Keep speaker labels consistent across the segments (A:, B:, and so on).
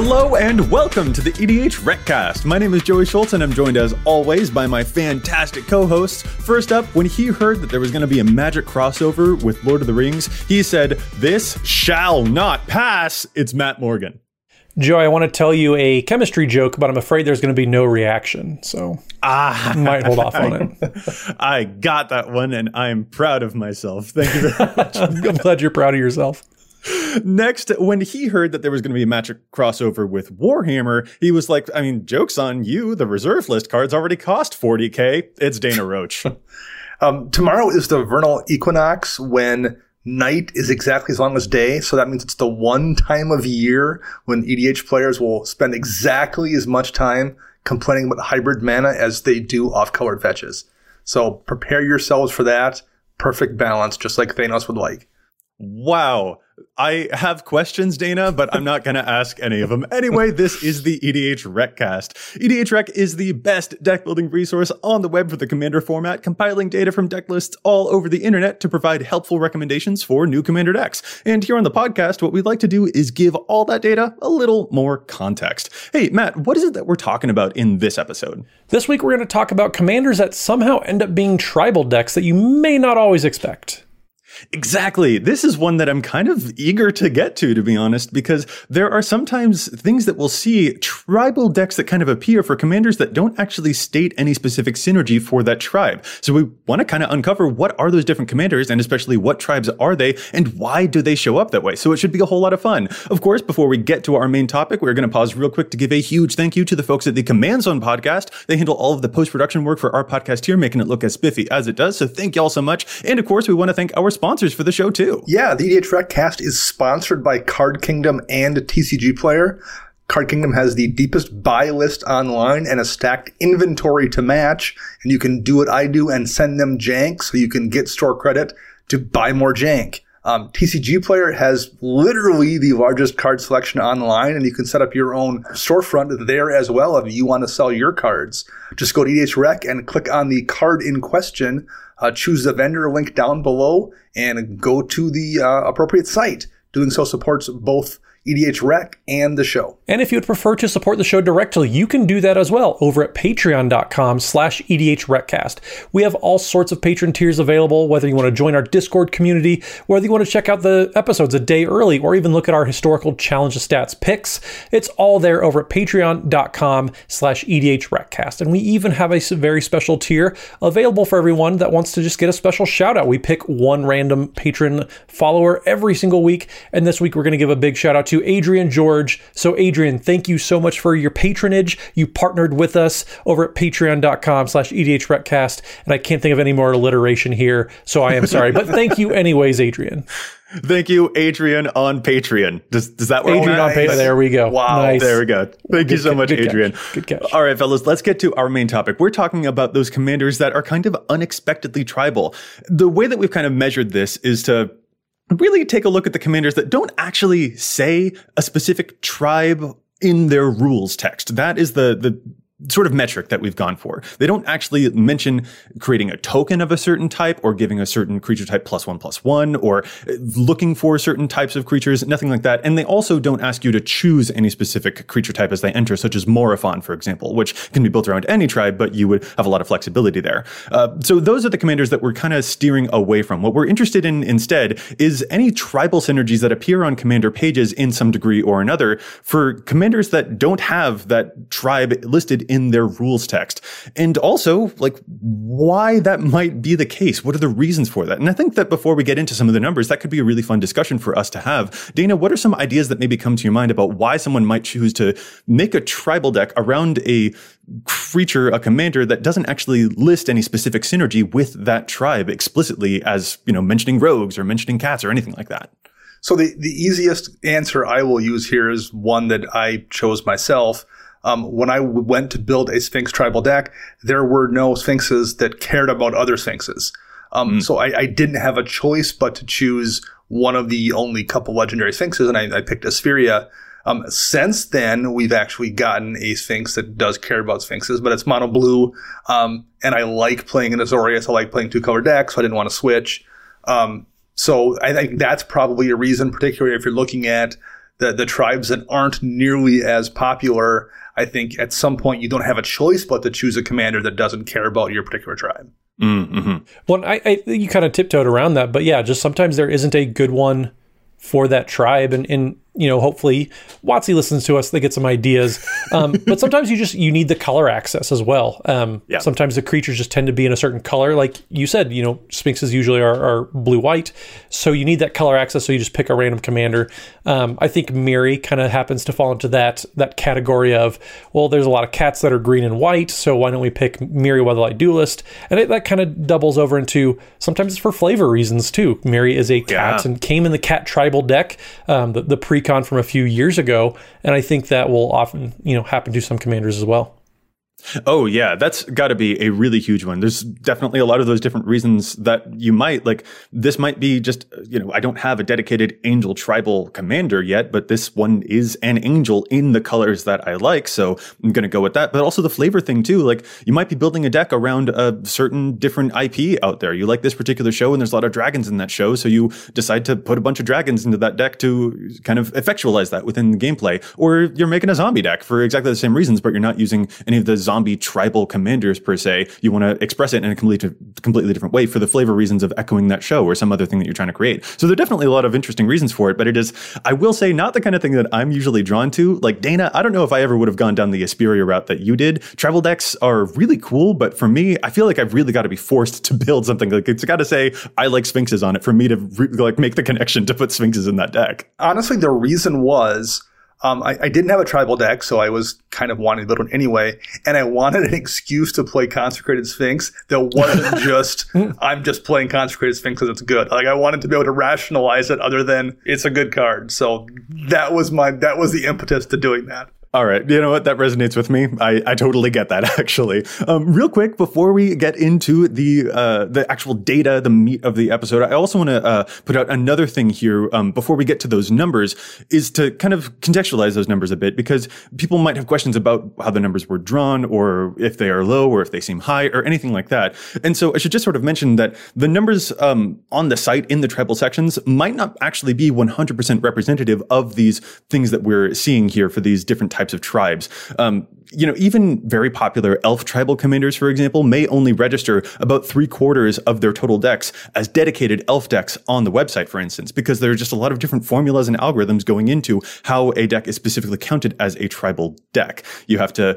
A: Hello and welcome to the EDH Recast. My name is Joey Schultz and I'm joined as always by my fantastic co-hosts. First up, when he heard that there was going to be a magic crossover with Lord of the Rings, he said, "This shall not pass." It's Matt Morgan.
B: Joey, I want to tell you a chemistry joke, but I'm afraid there's going to be no reaction, so
A: Ah,
B: might hold off on it.
A: I got that one and I'm proud of myself. Thank you very much.
B: I'm glad you're proud of yourself.
A: Next, when he heard that there was going to be a magic crossover with Warhammer, he was like, I mean, joke's on you. The reserve list cards already cost 40K. It's Dana Roach.
C: Um, tomorrow is the vernal equinox when night is exactly as long as day. So that means it's the one time of year when EDH players will spend exactly as much time complaining about hybrid mana as they do off colored fetches. So prepare yourselves for that. Perfect balance, just like Thanos would like.
A: wow. I have questions, Dana, but I'm not going to ask any of them. Anyway, this is the EDH Recast. EDH Rec is the best deck building resource on the web for the Commander format, compiling data from deck lists all over the internet to provide helpful recommendations for new Commander decks. And here on the podcast, what we'd like to do is give all that data a little more context. Hey, Matt, what is it that we're talking about in this episode?
B: This week we're going to talk about commanders that somehow end up being tribal decks that you may not always expect.
A: Exactly. This is one that I'm kind of eager to get to, to be honest, because there are sometimes things that we'll see tribal decks that kind of appear for commanders that don't actually state any specific synergy for that tribe. So we want to kind of uncover what are those different commanders and especially what tribes are they and why do they show up that way. So it should be a whole lot of fun. Of course, before we get to our main topic, we're going to pause real quick to give a huge thank you to the folks at the Command Zone podcast. They handle all of the post production work for our podcast here, making it look as spiffy as it does. So thank you all so much. And of course, we want to thank our sponsors for the show too.
C: Yeah, the EDH Recast is sponsored by Card Kingdom and TCG Player. Card Kingdom has the deepest buy list online and a stacked inventory to match. And you can do what I do and send them jank so you can get store credit to buy more jank. Um, TCG Player has literally the largest card selection online, and you can set up your own storefront there as well if you want to sell your cards. Just go to EDH Rec and click on the card in question, uh, choose the vendor link down below, and go to the uh, appropriate site. Doing so supports both EDH Rec and the show.
B: And if you would prefer to support the show directly, you can do that as well over at patreon.com slash E edhrecast. We have all sorts of patron tiers available, whether you want to join our Discord community, whether you want to check out the episodes a day early, or even look at our historical challenge of stats picks. It's all there over at patreon.com slash E edhrecast. And we even have a very special tier available for everyone that wants to just get a special shout out. We pick one random patron follower every single week. And this week we're going to give a big shout out to Adrian George. So Adrian, thank you so much for your patronage. You partnered with us over at patreon.com slash E edhrecast. And I can't think of any more alliteration here. So I am sorry, but thank you anyways, Adrian.
A: Thank you, Adrian on Patreon. Does, does that work?
B: Adrian on
C: nice.
B: pay. There we go.
C: Wow.
B: Nice.
A: There we go. Thank you so much,
B: good catch.
A: Adrian.
B: Good catch.
A: All right, fellas, let's get to our main topic. We're talking about those commanders that are kind of unexpectedly tribal. The way that we've kind of measured this is to really take a look at the commanders that don't actually say a specific tribe in their rules text. That is the the sort of metric that we've gone for. They don't actually mention creating a token of a certain type or giving a certain creature type plus one plus one or looking for certain types of creatures, nothing like that. And they also don't ask you to choose any specific creature type as they enter, such as Morophon, for example, which can be built around any tribe, but you would have a lot of flexibility there. Uh, so those are the commanders that we're kind of steering away from. What we're interested in instead is any tribal synergies that appear on commander pages in some degree or another for commanders that don't have that tribe listed in their rules text. And also, like, why that might be the case. What are the reasons for that? And I think that before we get into some of the numbers, that could be a really fun discussion for us to have. Dana, what are some ideas that maybe come to your mind about why someone might choose to make a tribal deck around a creature, a commander that doesn't actually list any specific synergy with that tribe explicitly as, you know, mentioning rogues or mentioning cats or anything like that?
C: So the, the easiest answer I will use here is one that I chose myself. Um, when I went to build a Sphinx tribal deck, there were no Sphinxes that cared about other Sphinxes. Um, So I, I didn't have a choice but to choose one of the only couple legendary Sphinxes, and I, I picked Isperia. Um, since then, we've actually gotten a Sphinx that does care about Sphinxes, but it's mono blue. Um, and I like playing an Azorius. I like playing two color decks, so I didn't want to switch. Um, so I think that's probably a reason, particularly if you're looking at the the tribes that aren't nearly as popular. I think at some point you don't have a choice but to choose a commander that doesn't care about your particular tribe.
A: Mm-hmm.
B: Well, I, I you kind of tiptoed around that, but yeah, just sometimes there isn't a good one for that tribe, and and you know, hopefully WotC listens to us, they get some ideas. Um, but sometimes you just you need the color access as well. Um,
A: Yeah.
B: Sometimes the creatures just tend to be in a certain color, like you said. You know, sphinxes usually are, are blue white, so you need that color access. So you just pick a random commander. Um, I think Miri kind of happens to fall into that that category of well, there's a lot of cats that are green and white, so why don't we pick Miri Weatherlight Duelist? And it, that kind of doubles over into sometimes it's for flavor reasons too. Miri is a cat
A: Yeah.
B: and came in the cat tribal deck, um, the, the pre-con from a few years ago, and I think that will often, you know, happen to some commanders as well.
A: Oh yeah, that's got to be a really huge one. There's definitely a lot of those different reasons that you might like. This might be just uh, you know I don't have a dedicated angel tribal commander yet, but this one is an angel in the colors that I like, so I'm gonna go with that. But also the flavor thing too. Like you might be building a deck around a certain different IP out there. You like this particular show, and there's a lot of dragons in that show, so you decide to put a bunch of dragons into that deck to kind of effectualize that within the gameplay. Or you're making a zombie deck for exactly the same reasons, but you're not using any of the zombie tribal commanders per se. You want to express it in a completely, completely different way for the flavor reasons of echoing that show or some other thing that you're trying to create. So there are definitely a lot of interesting reasons for it, but it is, I will say, not the kind of thing that I'm usually drawn to. Like Dana, I don't know if I ever would have gone down the Isperia route that you did. Tribal decks are really cool, but for me, I feel like I've really got to be forced to build something. Like it's got to say I like Sphinxes on it for me to re- like make the connection to put Sphinxes in that deck.
C: honestly, the reason was um, I, I didn't have a tribal deck, so I was kind of wanting to build one anyway, and I wanted an excuse to play Consecrated Sphinx that wasn't just I'm just playing Consecrated Sphinx because it's good. Like I wanted to be able to rationalize it other than it's a good card. So that was my that was the impetus to doing that.
A: All right, you know what? That resonates with me. I, I totally get that. Actually, um, real quick before we get into the uh, the actual data, the meat of the episode, I also want to uh, put out another thing here um, before we get to those numbers, is to kind of contextualize those numbers a bit because people might have questions about how the numbers were drawn, or if they are low, or if they seem high, or anything like that. And so I should just sort of mention that the numbers um, on the site in the tribal sections might not actually be 100% representative of these things that we're seeing here for these different types of tribes. Um, you know, even very popular elf tribal commanders, for example, may only register about three quarters of their total decks as dedicated elf decks on the website, for instance, because there are just a lot of different formulas and algorithms going into how a deck is specifically counted as a tribal deck. You have to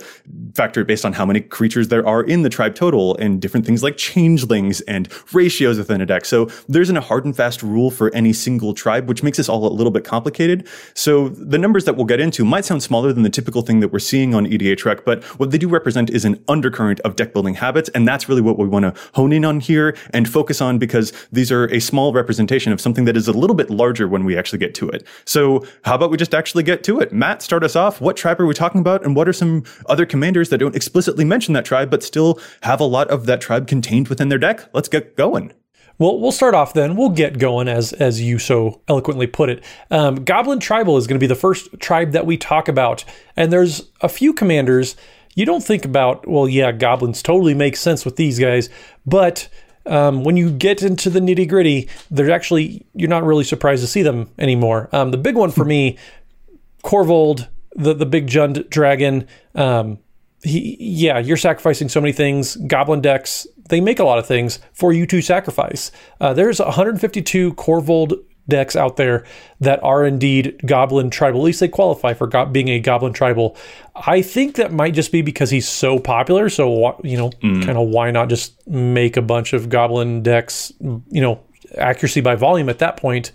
A: factor it based on how many creatures there are in the tribe total and different things like changelings and ratios within a deck. So there isn't a hard and fast rule for any single tribe, which makes this all a little bit complicated. So the numbers that we'll get into might sound smaller than the typical thing that we're seeing on EDH Rec, but what they do represent is an undercurrent of deck building habits. And that's really what we want to hone in on here and focus on because these are a small representation of something that is a little bit larger when we actually get to it. So how about we just actually get to it? Matt, start us off. What tribe are we talking about? And what are some other commanders that don't explicitly mention that tribe, but still have a lot of that tribe contained within their deck? Let's get going.
B: Well, we'll start off then. We'll get going as as you so eloquently put it. Um, Goblin Tribal is going to be the first tribe that we talk about, and there's a few commanders you don't think about. Well, yeah, goblins totally make sense with these guys, but um, when you get into the nitty gritty, there's actually you're not really surprised to see them anymore. Um, the big one for me, Korvold, the the big Jund dragon. Um, he, yeah, you're sacrificing so many things. Goblin decks, they make a lot of things for you to sacrifice. Uh, there's 152 Korvold decks out there that are indeed Goblin tribal. At least they qualify for go- being a Goblin tribal. I think that might just be because he's so popular. So you know, kind of why not just make a bunch of Goblin decks? You know, accuracy by volume at that point.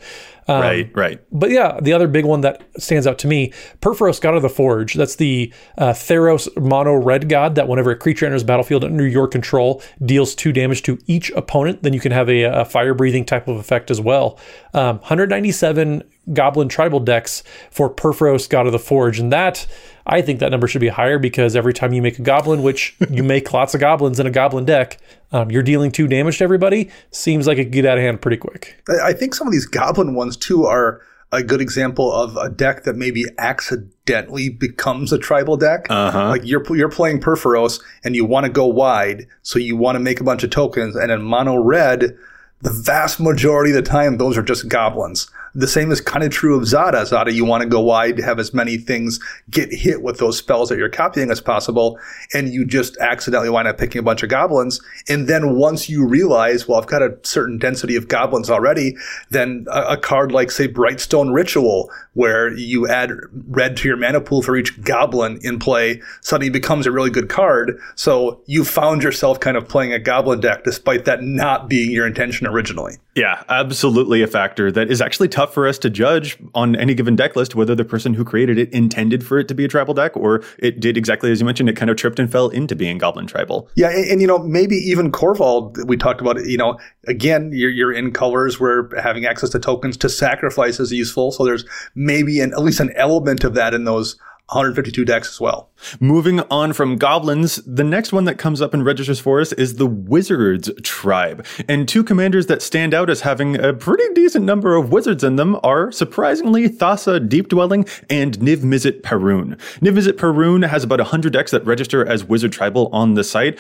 B: Um,
A: right, right.
B: but yeah, the other big one that stands out to me, Purphoros, God of the Forge. That's the uh, Theros mono red god that whenever a creature enters the battlefield under your control, deals two damage to each opponent. Then you can have a, a fire breathing type of effect as well. Um, 197 goblin tribal decks for Purphoros, God of the Forge. And that, I think that number should be higher because every time you make a goblin, which you make lots of goblins in a goblin deck, um, you're dealing two damage to everybody. Seems like it could get out of hand pretty quick.
C: I I think some of these goblin ones too are a good example of a deck that maybe accidentally becomes a tribal deck.
A: Uh-huh.
C: Like you're you're playing Purphoros and you want to go wide, so you want to make a bunch of tokens, and in mono red, the vast majority of the time those are just goblins. The same is kind of true of Zada. Zada, you want to go wide have as many things get hit with those spells that you're copying as possible, and you just accidentally wind up picking a bunch of goblins. And then once you realize, well, I've got a certain density of goblins already, then a, a card like, say, Brightstone Ritual, where you add red to your mana pool for each goblin in play, suddenly becomes a really good card. So you found yourself kind of playing a goblin deck despite that not being your intention originally.
A: Yeah, absolutely a factor that is actually tough for us to judge on any given deck list whether the person who created it intended for it to be a tribal deck or it did exactly as you mentioned, it kind of tripped and fell into being goblin tribal.
C: Yeah, and, and you know, maybe even Korvold, we talked about it, you know, again, you're, you're in colors where having access to tokens to sacrifice is useful. So there's maybe an, at least an element of that in those 152 decks as well.
A: Moving on from goblins, the next one that comes up and registers for us is the Wizards tribe. And two commanders that stand out as having a pretty decent number of wizards in them are surprisingly Thassa Deep Dwelling and Niv Mizzet Parun. Niv Mizzet Parun has about 100 decks that register as Wizard Tribal on the site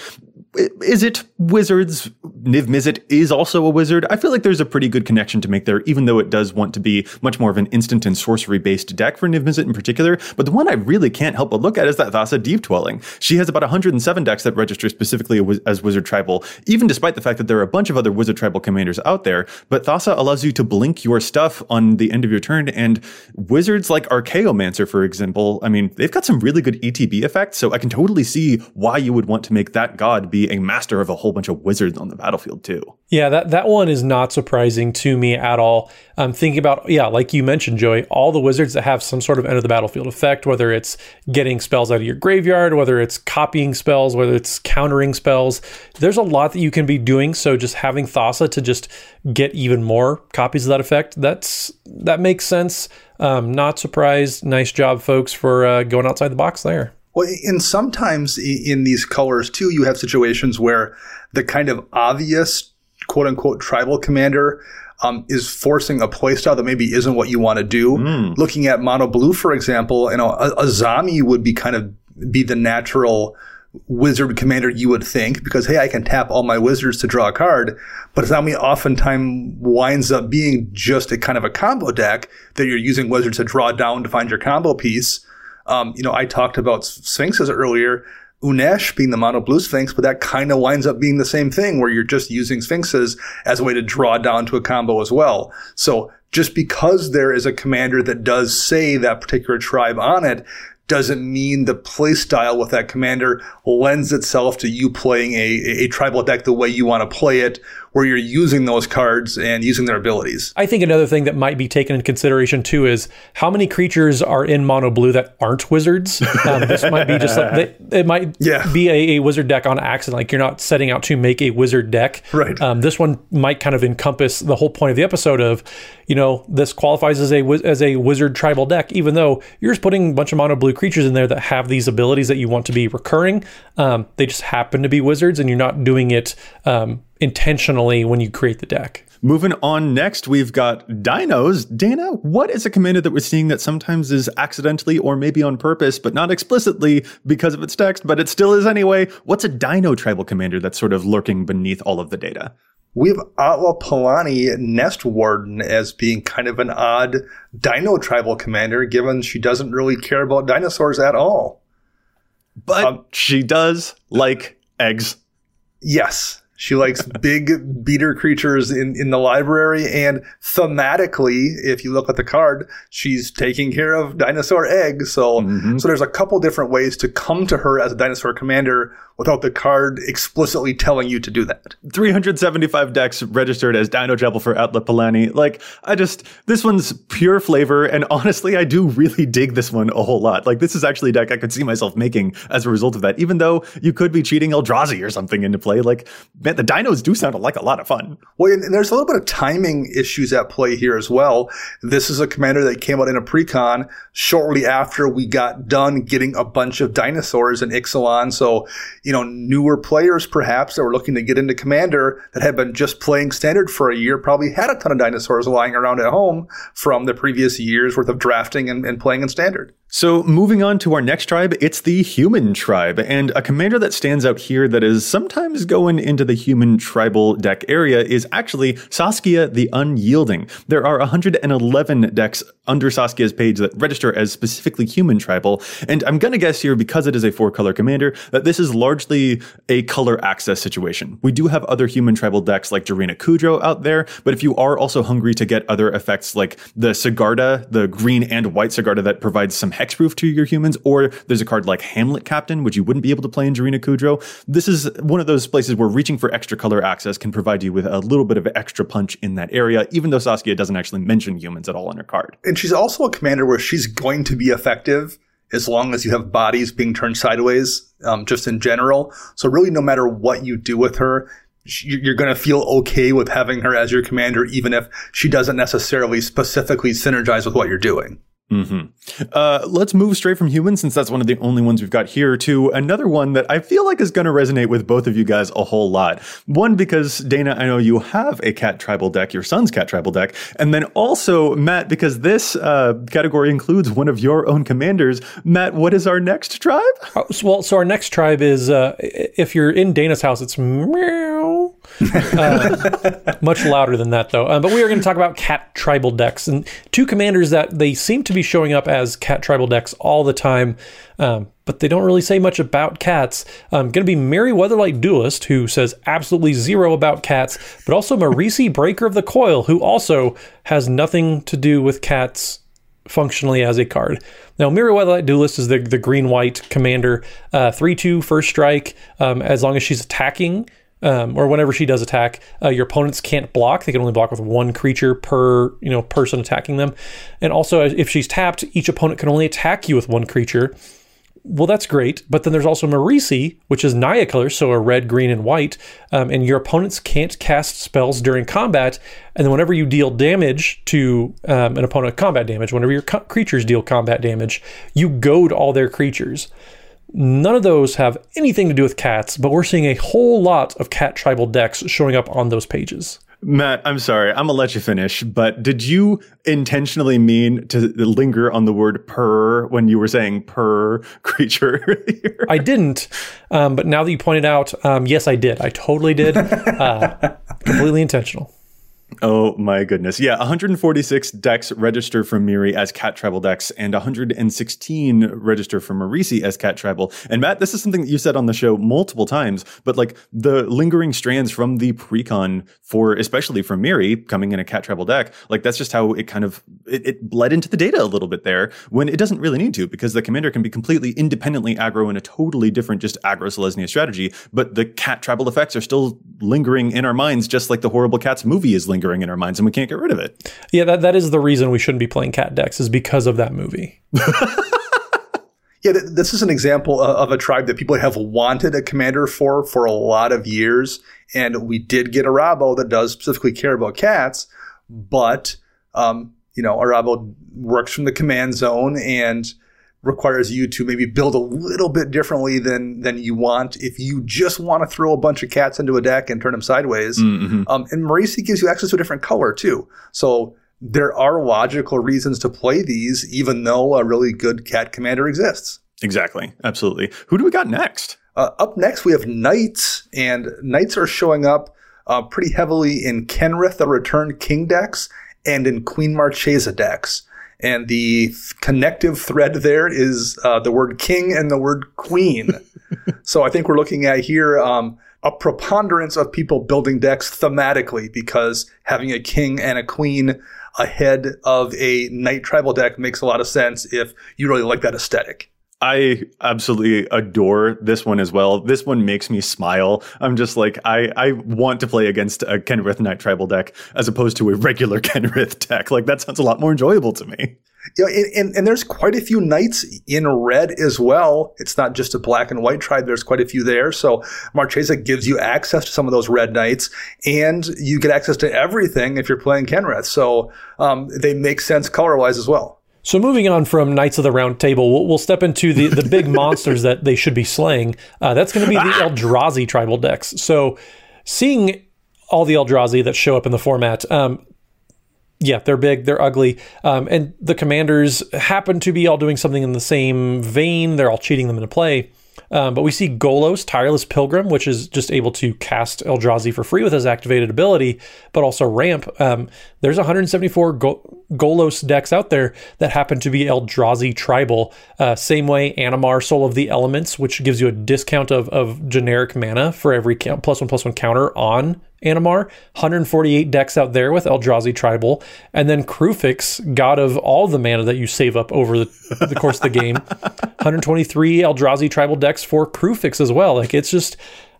A: is it wizards? Niv Mizzet is also a wizard. I feel like there's a pretty good connection to make there, even though it does want to be much more of an instant and sorcery based deck for Niv Mizzet in particular. But the one I really can't help but look at is that Thassa Deep Dwelling. She has about 107 decks that register specifically as Wizard Tribal, even despite the fact that there are a bunch of other Wizard Tribal commanders out there. But Thassa allows you to blink your stuff on the end of your turn, and wizards like Archaeomancer, for example, I mean, they've got some really good ETB effects, so I can totally see why you would want to make that god be a master of a whole bunch of wizards on the battlefield too.
B: Yeah, that that one is not surprising to me at all. I'm thinking about yeah, like you mentioned, Joey, all the wizards that have some sort of end of the battlefield effect, whether it's getting spells out of your graveyard, whether it's copying spells, whether it's countering spells. There's a lot that you can be doing. So just having Thassa to just get even more copies of that effect, that's that makes sense. Um, not surprised. Nice job, folks, for uh, going outside the box there.
C: Well, and sometimes in these colors too, you have situations where the kind of obvious quote unquote tribal commander um, is forcing a playstyle that maybe isn't what you want to do. Mm. Looking at mono blue, for example, you know, a, Azami would be kind of be the natural wizard commander you would think because hey, I can tap all my wizards to draw a card, but Azami oftentimes winds up being just a kind of a combo deck that you're using wizards to draw down to find your combo piece. Um, you know, I talked about sphinxes earlier. Unesh being the mono blue sphinx, but that kind of winds up being the same thing where you're just using sphinxes as a way to draw down to a combo as well. So just because there is a commander that does say that particular tribe on it doesn't mean the playstyle with that commander lends itself to you playing a, a tribal deck the way you want to play it where you're using those cards and using their abilities.
B: I think another thing that might be taken into consideration too is how many creatures are in mono blue that aren't wizards. Um, this might be just like it might yeah. be a, a, wizard deck on accident. Like you're not setting out to make a wizard deck.
C: Right.
B: Um, this one might kind of encompass the whole point of the episode of, you know, this qualifies as a as a wizard tribal deck, even though you're just putting a bunch of mono blue creatures in there that have these abilities that you want to be recurring. Um, they just happen to be wizards, and you're not doing it um, intentionally when you create the deck.
A: Moving on next, we've got dinos. Dana, what is a commander that we're seeing that sometimes is accidentally or maybe on purpose, but not explicitly because of its text, but it still is anyway? What's a dino tribal commander that's sort of lurking beneath all of the data?
C: We have Atla Palani Nest Warden as being kind of an odd dino tribal commander, given she doesn't really care about dinosaurs at all.
A: But um, she does like eggs.
C: Yes. She likes big beater creatures in, in the library. And thematically, if you look at the card, she's taking care of dinosaur eggs. So, mm-hmm. so there's a couple different ways to come to her as a dinosaur commander without the card explicitly telling you to do that.
A: 375 decks registered as Dino Tribal for Atla Palani. Like, I just, this one's pure flavor. And honestly, I do really dig this one a whole lot. Like, this is actually a deck I could see myself making as a result of that, even though you could be cheating Eldrazi or something into play. Like, man, the dinos do sound like a lot of fun.
C: Well, and there's a little bit of timing issues at play here as well. This is a commander that came out in a precon shortly after we got done getting a bunch of dinosaurs in Ixalan. So, you know, newer players perhaps that were looking to get into commander that had been just playing standard for a year probably had a ton of dinosaurs lying around at home from the previous years worth of drafting and, and playing in standard.
A: So, moving on to our next tribe, it's the human tribe. And a commander that stands out here that is sometimes going into the human tribal deck area is actually Saskia the Unyielding. There are 111 decks under Saskia's page that register as specifically human tribal. And I'm going to guess here, because it is a four color commander, that this is largely a color access situation. We do have other human tribal decks like Jirina Kudro out there, but if you are also hungry to get other effects like the Sigarda, the green and white Sigarda that provides some hexproof to your humans, or there's a card like Hamlet Captain, which you wouldn't be able to play in Jirina Kudro. This is one of those places where reaching for extra color access can provide you with a little bit of extra punch in that area, even though Saskia doesn't actually mention humans at all on her card.
C: And she's also a commander where she's going to be effective as long as you have bodies being turned sideways, um, just in general. So really, no matter what you do with her, you're going to feel okay with having her as your commander, even if she doesn't necessarily specifically synergize with what you're doing.
A: Mm-hmm. Uh, let's move straight from humans, since that's one of the only ones we've got here, to another one that I feel like is going to resonate with both of you guys a whole lot. One, because Dana, I know you have a cat tribal deck, your son's cat tribal deck. And then also, Matt, because this uh, category includes one of your own commanders. Matt, what is our next tribe?
B: Oh, well, so our next tribe is uh, if you're in Dana's house, it's meow. Uh, much louder than that, though. Uh, but we are going to talk about cat tribal decks and two commanders that they seem to be showing up as cat tribal decks all the time, um, but they don't really say much about cats. Um, going to be Miri Weatherlight Duelist, who says absolutely zero about cats, but also Marisi Breaker of the Coil, who also has nothing to do with cats functionally as a card. Now, Miri Weatherlight Duelist is the, the green white commander, uh, 3 2 first strike. Um, as long as she's attacking, um, or whenever she does attack, uh, your opponents can't block. They can only block with one creature per you know person attacking them. And also, if she's tapped, each opponent can only attack you with one creature. Well, that's great, but then there's also Marisi, which is Naya color, so a red, green, and white, um, and your opponents can't cast spells during combat. And then whenever you deal damage to um, an opponent, combat damage, whenever your co- creatures deal combat damage, you goad all their creatures. None of those have anything to do with cats, but we're seeing a whole lot of cat tribal decks showing up on those pages.
A: Matt, I'm sorry. I'm gonna let you finish, but did you intentionally mean to linger on the word "per" when you were saying "per" creature earlier?
B: I didn't, um, but now that you pointed out, um, yes, I did. I totally did. Uh, completely intentional.
A: Oh my goodness. Yeah, 146 decks register from Miri as cat tribal decks and 116 register from Marisi as cat tribal. And Matt, this is something that you said on the show multiple times, but like the lingering strands from the precon for especially from Miri coming in a cat tribal deck, like that's just how it kind of it, it bled into the data a little bit there when it doesn't really need to because the commander can be completely independently aggro in a totally different just aggro Selesnya strategy, but the cat tribal effects are still lingering in our minds just like the horrible cats movie is lingering lingering in our minds and we can't get rid of it.
B: Yeah, that, that is the reason we shouldn't be playing cat decks is because of that movie.
C: yeah, this is an example of a tribe that people have wanted a commander for for a lot of years. And we did get Arahbo that does specifically care about cats, but, um, you know, Arahbo works from the command zone and – requires you to maybe build a little bit differently than than you want if you just want to throw a bunch of cats into a deck and turn them sideways. Mm-hmm. Um, and Marisi gives you access to a different color too. So there are logical reasons to play these, even though a really good cat commander exists.
A: Exactly. Absolutely. Who do we got next?
C: Uh, up next, we have Knights, and Knights are showing up uh, pretty heavily in Kenrith, the Returned King decks, and in Queen Marchesa decks. And the connective thread there is uh, the word king and the word queen. so I think we're looking at here um, a preponderance of people building decks thematically because having a king and a queen ahead of a knight tribal deck makes a lot of sense if you really like that aesthetic.
A: I absolutely adore this one as well. This one makes me smile. I'm just like, I, I want to play against a Kenrith Knight tribal deck as opposed to a regular Kenrith deck. Like, that sounds a lot more enjoyable to me.
C: Yeah, and, and, and, there's quite a few knights in red as well. It's not just a black and white tribe. There's quite a few there. So Marchesa gives you access to some of those red knights, and you get access to everything if you're playing Kenrith. So um, they make sense color wise as well.
B: So moving on from Knights of the Round Table, we'll, we'll step into the, the big monsters that they should be slaying. Uh, that's going to be the Eldrazi tribal decks. So seeing all the Eldrazi that show up in the format, um, Yeah, they're big, they're ugly, um, and the commanders happen to be all doing something in the same vein. They're all cheating them into play. Um, but we see Golos, Tireless Pilgrim, which is just able to cast Eldrazi for free with his activated ability, but also ramp. Um, there's 174 Go- Golos decks out there that happen to be Eldrazi tribal. Uh, same way, Animar, Soul of the Elements, which gives you a discount of, of generic mana for every plus one plus one counter on Animar, 148 decks out there with Eldrazi Tribal, and then Kruphix, god of all the mana that you save up over the, the course of the game, 123 Eldrazi Tribal decks for Kruphix as well. Like it's just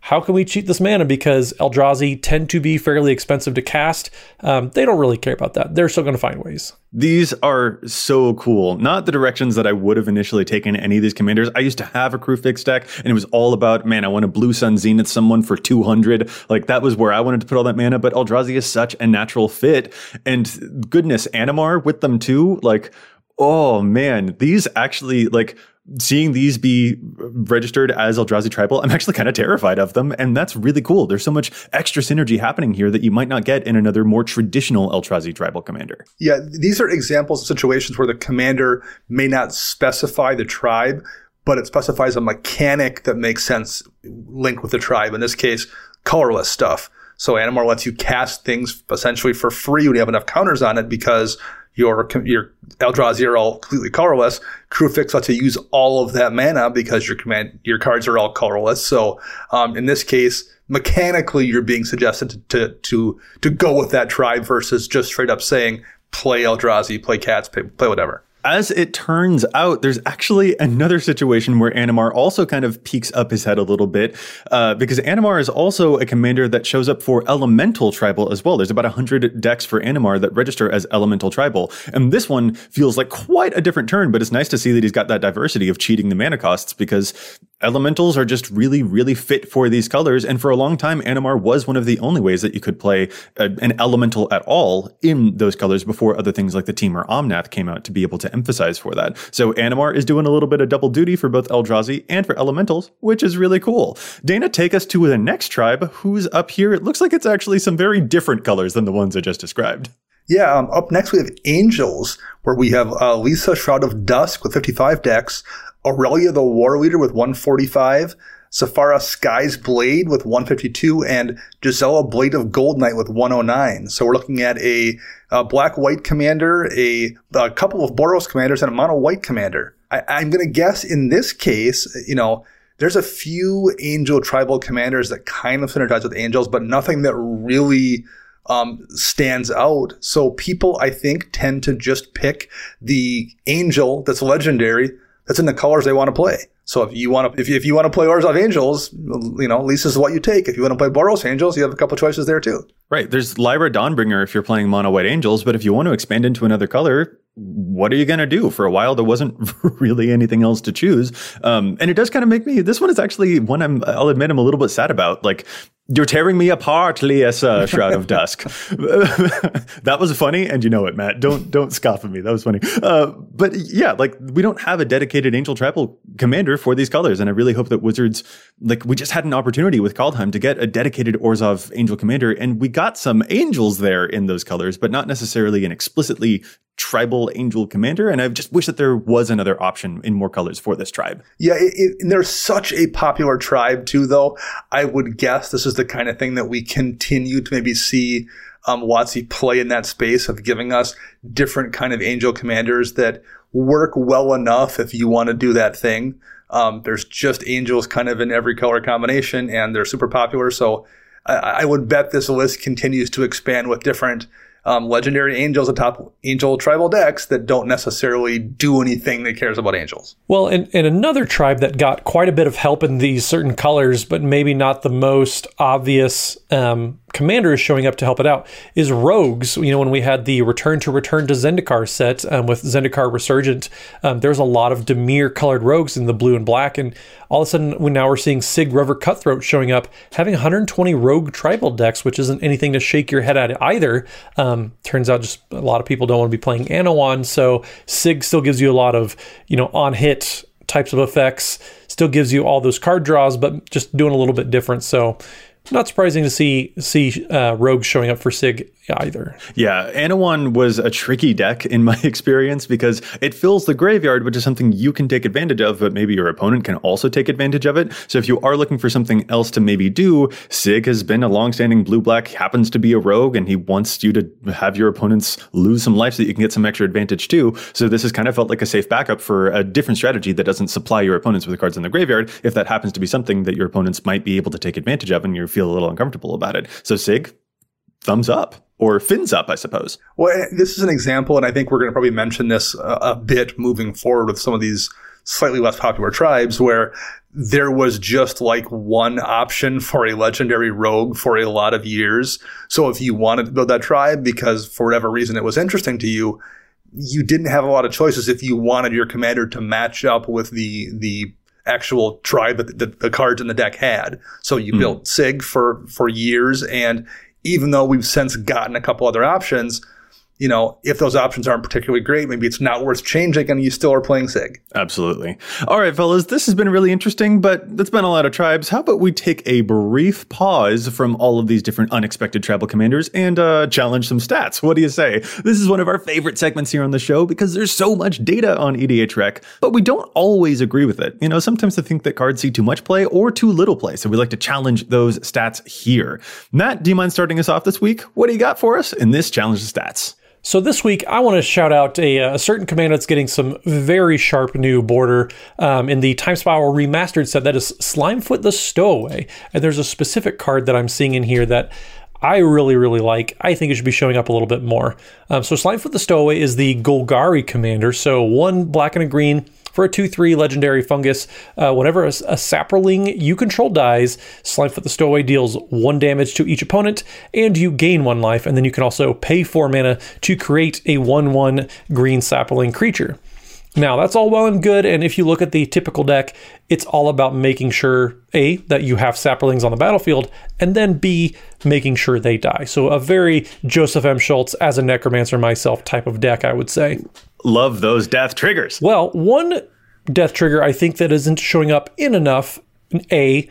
B: how can we cheat this mana? Because Eldrazi tend to be fairly expensive to cast. Um, they don't really care about that. They're still going to find ways.
A: These are so cool. Not the directions that I would have initially taken any of these commanders. I used to have a Kruphix deck, and it was all about, man, I want to Blue Sun Zenith someone for 200. Like, that was where I wanted to put all that mana, but Eldrazi is such a natural fit. And goodness, Animar with them too. Like, oh man, these actually, like, seeing these be registered as Eldrazi tribal, I'm actually kind of terrified of them. And that's really cool. There's so much extra synergy happening here that you might not get in another more traditional Eldrazi tribal commander.
C: Yeah, these are examples of situations where the commander may not specify the tribe, but it specifies a mechanic that makes sense linked with the tribe. In this case, colorless stuff. So Animar lets you cast things essentially for free when you have enough counters on it because your your Eldrazi are all completely colorless. Kruphix lets you use all of that mana because your command your cards are all colorless. So um, in this case, mechanically, you're being suggested to, to to to go with that tribe versus just straight up saying play Eldrazi, play cats, play, play whatever
A: as it turns out, there's actually another situation where Animar also kind of peeks up his head a little bit, uh, because Animar is also a commander that shows up for Elemental Tribal as well. There's about 100 decks for Animar that register as Elemental Tribal. And this one feels like quite a different turn, but it's nice to see that he's got that diversity of cheating the mana costs because elementals are just really, really fit for these colors. And for a long time, Animar was one of the only ways that you could play a, an elemental at all in those colors before other things like the Temur Omnath came out to be able to emphasize for that. So Animar is doing a little bit of double duty for both Eldrazi and for elementals, which is really cool. Dana, take us to the next tribe who's up here. It looks like it's actually some very different colors than the ones I just described.
C: Yeah, um, up next we have Angels, where we have uh, Lisa Shroud of Dusk with 55 decks, Aurelia the War Leader with 145, Sephara Sky's Blade with 152, and Gisela Blade of Goldnight with 109. So we're looking at a, a black white commander, a, a, couple of Boros commanders, and a mono white commander. I, I'm going to guess in this case, you know, there's a few angel tribal commanders that kind of synergize with angels, but nothing that really um, stands out. So people, I think, tend to just pick the angel that's legendary that's in the colors they want to play. So if you want to, if you, if you want to play Orzhov Angels, you know, Liesa's what you take. If you want to play Boros Angels, you have a couple choices there too.
A: Right. There's Lyra Dawnbringer if you're playing mono white angels, but if you want to expand into another color, what are you going to do? For a while, there wasn't really anything else to choose. Um, and it does kind of make me, this one is actually one I'm, I'll admit I'm a little bit sad about. Like, you're tearing me apart, Liesa, Shroud of Dusk. that was funny, and you know it, Matt. Don't don't scoff at me. That was funny. Uh, but yeah, like we don't have a dedicated Angel Tribal commander for these colors, and I really hope that Wizards, like we just had an opportunity with Kaldheim to get a dedicated Orzhov Angel commander, and we got some angels there in those colors, but not necessarily an explicitly tribal angel commander. And I just wish that there was another option in more colors for this tribe.
C: Yeah, it, it, they're such a popular tribe too, though. I would guess this is the kind of thing that we continue to maybe see um, WotC play in that space of giving us different kind of angel commanders that work well enough if you want to do that thing. Um, there's just angels kind of in every color combination, and they're super popular. So I, I would bet this list continues to expand with different um, legendary angels atop angel tribal decks that don't necessarily do anything that cares about angels.
B: Well, and, and another tribe that got quite a bit of help in these certain colors, but maybe not the most obvious um, commander is showing up to help it out is rogues. You know, when we had the return to return to Zendikar set um, with Zendikar Resurgent, um, there's a lot of Dimir colored rogues in the blue and black, and all of a sudden we now we're seeing Sygg River Cutthroat showing up, having 120 rogue tribal decks, which isn't anything to shake your head at either. Um, turns out just a lot of people don't want to be playing Anowon, so Sig still gives you a lot of you know on hit types of effects. Still gives you all those card draws, but just doing a little bit different. So not surprising to see see uh, rogues showing up for Sygg either.
A: Yeah, Anowon was a tricky deck in my experience because it fills the graveyard, which is something you can take advantage of, but maybe your opponent can also take advantage of it. So if you are looking for something else to maybe do, Sygg has been a long-standing blue-black, happens to be a rogue, and he wants you to have your opponents lose some life so that you can get some extra advantage too. So this has kind of felt like a safe backup for a different strategy that doesn't supply your opponents with the cards in the graveyard if that happens to be something that your opponents might be able to take advantage of and you feel a little uncomfortable about it. So Sygg, thumbs up or fins up, I suppose.
C: Well, this is an example, and I think we're going to probably mention this a, a, bit moving forward with some of these slightly less popular tribes where there was just like one option for a legendary rogue for a lot of years. So if you wanted to build that tribe because for whatever reason it was interesting to you, you didn't have a lot of choices if you wanted your commander to match up with the the actual tribe that the, the cards in the deck had. So you mm. built Sygg for for years and even though we've since gotten a couple other options, you know, if those options aren't particularly great, maybe it's not worth changing and you still are playing Sygg.
A: Absolutely. All right, fellas, this has been really interesting, but it's been a lot of tribes. How about we take a brief pause from all of these different unexpected tribal commanders and uh, challenge some stats? What do you say? This is one of our favorite segments here on the show because there's so much data on EDH Rec, but we don't always agree with it. You know, sometimes I think that cards see too much play or too little play, so we like to challenge those stats here. Matt, do you mind starting us off this week? What do you got for us in this challenge of stats?
B: So this week, I want to shout out a, a, certain command that's getting some very sharp new border um, in the Time Spiral remastered set. That is Slimefoot the Stowaway, and there's a specific card that I'm seeing in here that I really, really like. I think it should be showing up a little bit more. Um, so Slimefoot the Stowaway is the Golgari commander. So one black and a green for a 2 3 legendary fungus. Uh, whenever a, a you control dies, Slimefoot the Stowaway deals one damage to each opponent, and you gain one life. And then you can also pay four mana to create a 1 1 green sapling creature. Now, that's all well and good. And if you look at the typical deck, it's all about making sure A, that you have saplings on the battlefield, and then B, making sure they die. So, a very Joseph M. Schultz as a necromancer myself type of deck, I would say.
A: Love those death triggers.
B: Well, one death trigger I think that isn't showing up in enough, A,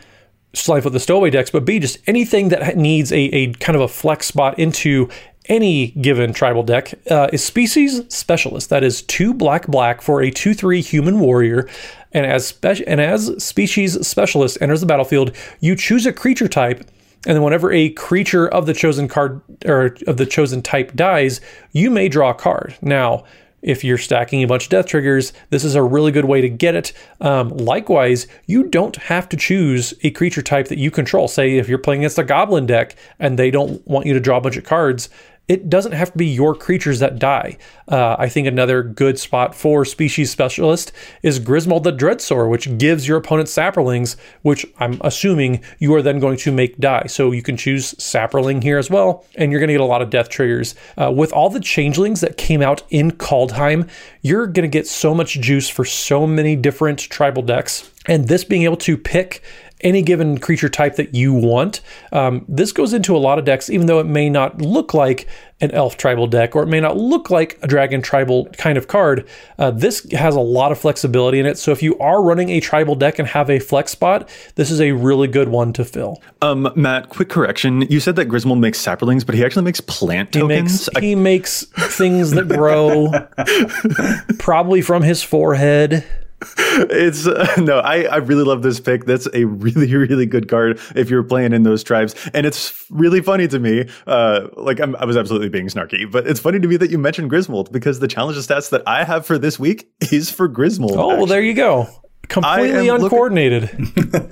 B: Slimefoot the Stowaway decks, but B, just anything that needs a, a kind of a flex spot into any given tribal deck uh, is Species Specialist. That is two black black for a 2 3 human warrior. And as, spe- and as Species Specialist enters the battlefield, you choose a creature type. And then, whenever a creature of the chosen card or of the chosen type dies, you may draw a card. Now, if you're stacking a bunch of death triggers, this is a really good way to get it. Um, likewise, you don't have to choose a creature type that you control. Say if you're playing against a goblin deck and they don't want you to draw a bunch of cards, it doesn't have to be your creatures that die. Uh, I think another good spot for species specialist is Grismold the Dreadsaur, which gives your opponent saprolings, which I'm assuming you are then going to make die. So you can choose saproling here as well, and you're going to get a lot of death triggers. Uh, with all the changelings that came out in Kaldheim, you're going to get so much juice for so many different tribal decks. And this being able to pick any given creature type that you want. Um, this goes into a lot of decks, even though it may not look like an elf tribal deck or it may not look like a dragon tribal kind of card. Uh, this has a lot of flexibility in it. So if you are running a tribal deck and have a flex spot, this is a really good one to fill.
A: Um, Matt, quick correction. You said that Grismold makes saplings, but he actually makes plant tokens.
B: He makes, he makes things that grow probably from his forehead
A: it's uh, no, I, I really love this pick. That's a really, really good card if you're playing in those tribes. And it's really funny to me. Uh, like I'm, i was absolutely being snarky, but it's funny to me that you mentioned Grismold because the challenge of stats that I have for this week is for Grismold.
B: Oh, well, there you go completely uncoordinated.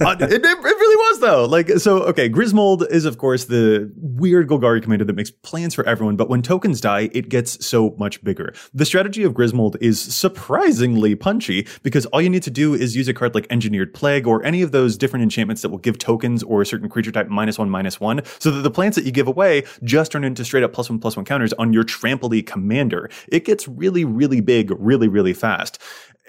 A: uh, it, it, really was though. Like so, okay. Grismold is of course the weird Golgari commander that makes plans for everyone, but when tokens die, it gets so much bigger. The strategy of Grismold is surprisingly punchy because all you need to do is use a card like Engineered Plague or any of those different enchantments that will give tokens or a certain creature type minus one minus one, so that the plants that you give away just turn into straight up plus one plus one counters on your Trampley commander. It gets really really big really really fast.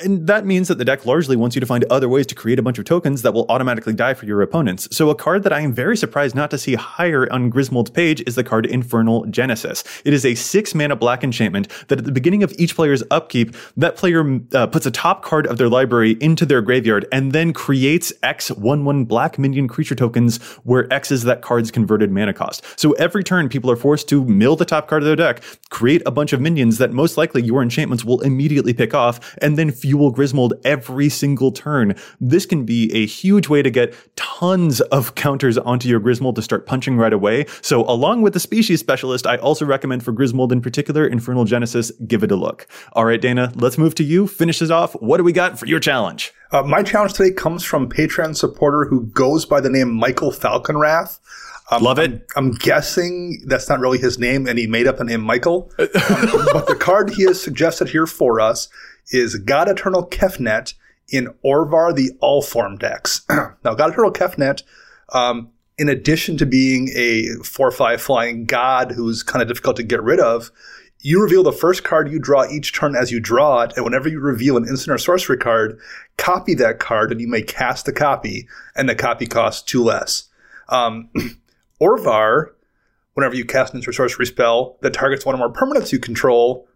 A: And that means that the deck largely wants you to find other ways to create a bunch of tokens that will automatically die for your opponents. So a card that I am very surprised not to see higher on Grismold's page is the card Infernal Genesis. It is a six mana black enchantment that at the beginning of each player's upkeep, that player uh, puts a top card of their library into their graveyard and then creates X one one black minion creature tokens where X is that card's converted mana cost. So every turn, people are forced to mill the top card of their deck, create a bunch of minions that most likely your enchantments will immediately pick off, and then fuel Grismold every single turn. This can be a huge way to get tons of counters onto your Grismold to start punching right away. So along with the species specialist, I also recommend for Grismold in particular, Infernal Genesis, give it a look. All right, Dana, let's move to you. Finish this off. What do we got for your challenge?
C: Uh, my challenge today comes from Patreon supporter who goes by the name Michael Falconrath. Um,
A: Love it.
C: I'm, I'm, guessing that's not really his name, and he made up the name Michael. um, but the card he has suggested here for us is God Eternal Kefnet in Orvar the All Form decks. now, God Eternal Kefnet, um, in addition to being a 4 5 flying god who's kind of difficult to get rid of, you reveal the first card you draw each turn as you draw it, and whenever you reveal an instant or sorcery card, copy that card and you may cast the copy, and the copy costs two less. Um, Orvar, whenever you cast an instant or sorcery spell that targets one or more permanents you control,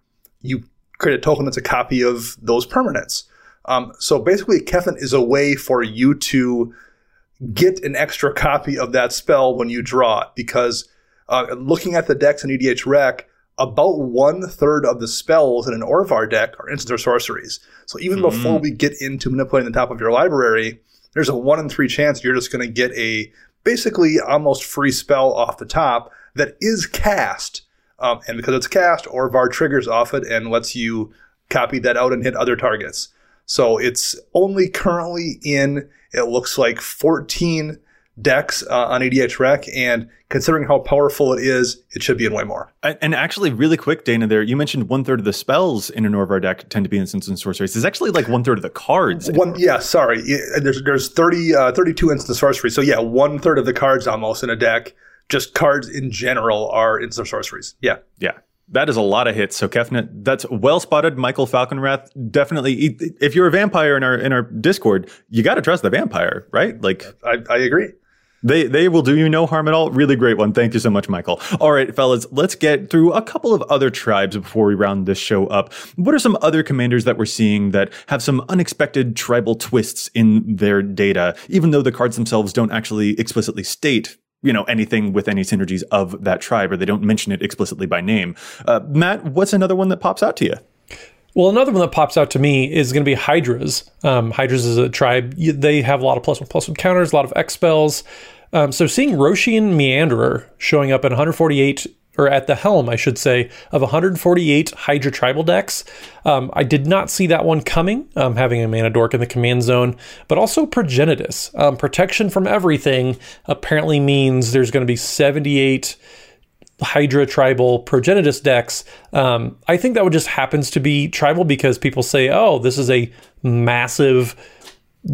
C: you create a token that's a copy of those permanents. Um, so basically, Kefnet is a way for you to get an extra copy of that spell when you draw it, because uh, looking at the decks in EDH Rec, about one third of the spells in an Orvar deck are instants or sorceries. So even mm-hmm. before we get into manipulating the top of your library, there's a one in three chance you're just going to get a basically almost free spell off the top that is cast um, and because it's cast, Orvar triggers off it and lets you copy that out and hit other targets. So it's only currently in, it looks like 14 decks uh, on EDH Rec, and considering how powerful it is, it should be in way more.
A: And actually, really quick, Dana, there you mentioned one third of the spells in an Orvar deck tend to be instants and sorceries. It's actually like one third of the cards.
C: One, yeah, sorry, there's there's 30, uh, 32 instant sorceries. So yeah, one third of the cards almost in a deck just cards in general are instant sorceries. Yeah.
A: Yeah. That is a lot of hits. So Kefnet, that's well spotted. Michael Falconrath, definitely. If you're a vampire in our in our Discord, you got to trust the vampire, right? Like,
C: I, I agree.
A: They they will do you no harm at all. Really great one. Thank you so much, Michael. All right, fellas, let's get through a couple of other tribes before we round this show up. What are some other commanders that we're seeing that have some unexpected tribal twists in their data, even though the cards themselves don't actually explicitly state you know anything with any synergies of that tribe or they don't mention it explicitly by name uh, matt what's another one that pops out to you
B: well, another one that pops out to me is going to be Hydras. Um, Hydras is a tribe. They have a lot of plus one plus one counters, a lot of X spells. Um, so seeing Rosheen Meanderer showing up at 148 or at the helm, I should say, of 148 Hydra tribal decks. Um, I did not see that one coming, um, having a mana dork in the command zone, but also Progenitus. Um, protection from everything apparently means there's going to be 78 Hydra tribal Progenitus decks. Um, I think that would just happens to be tribal because people say, oh, this is a massive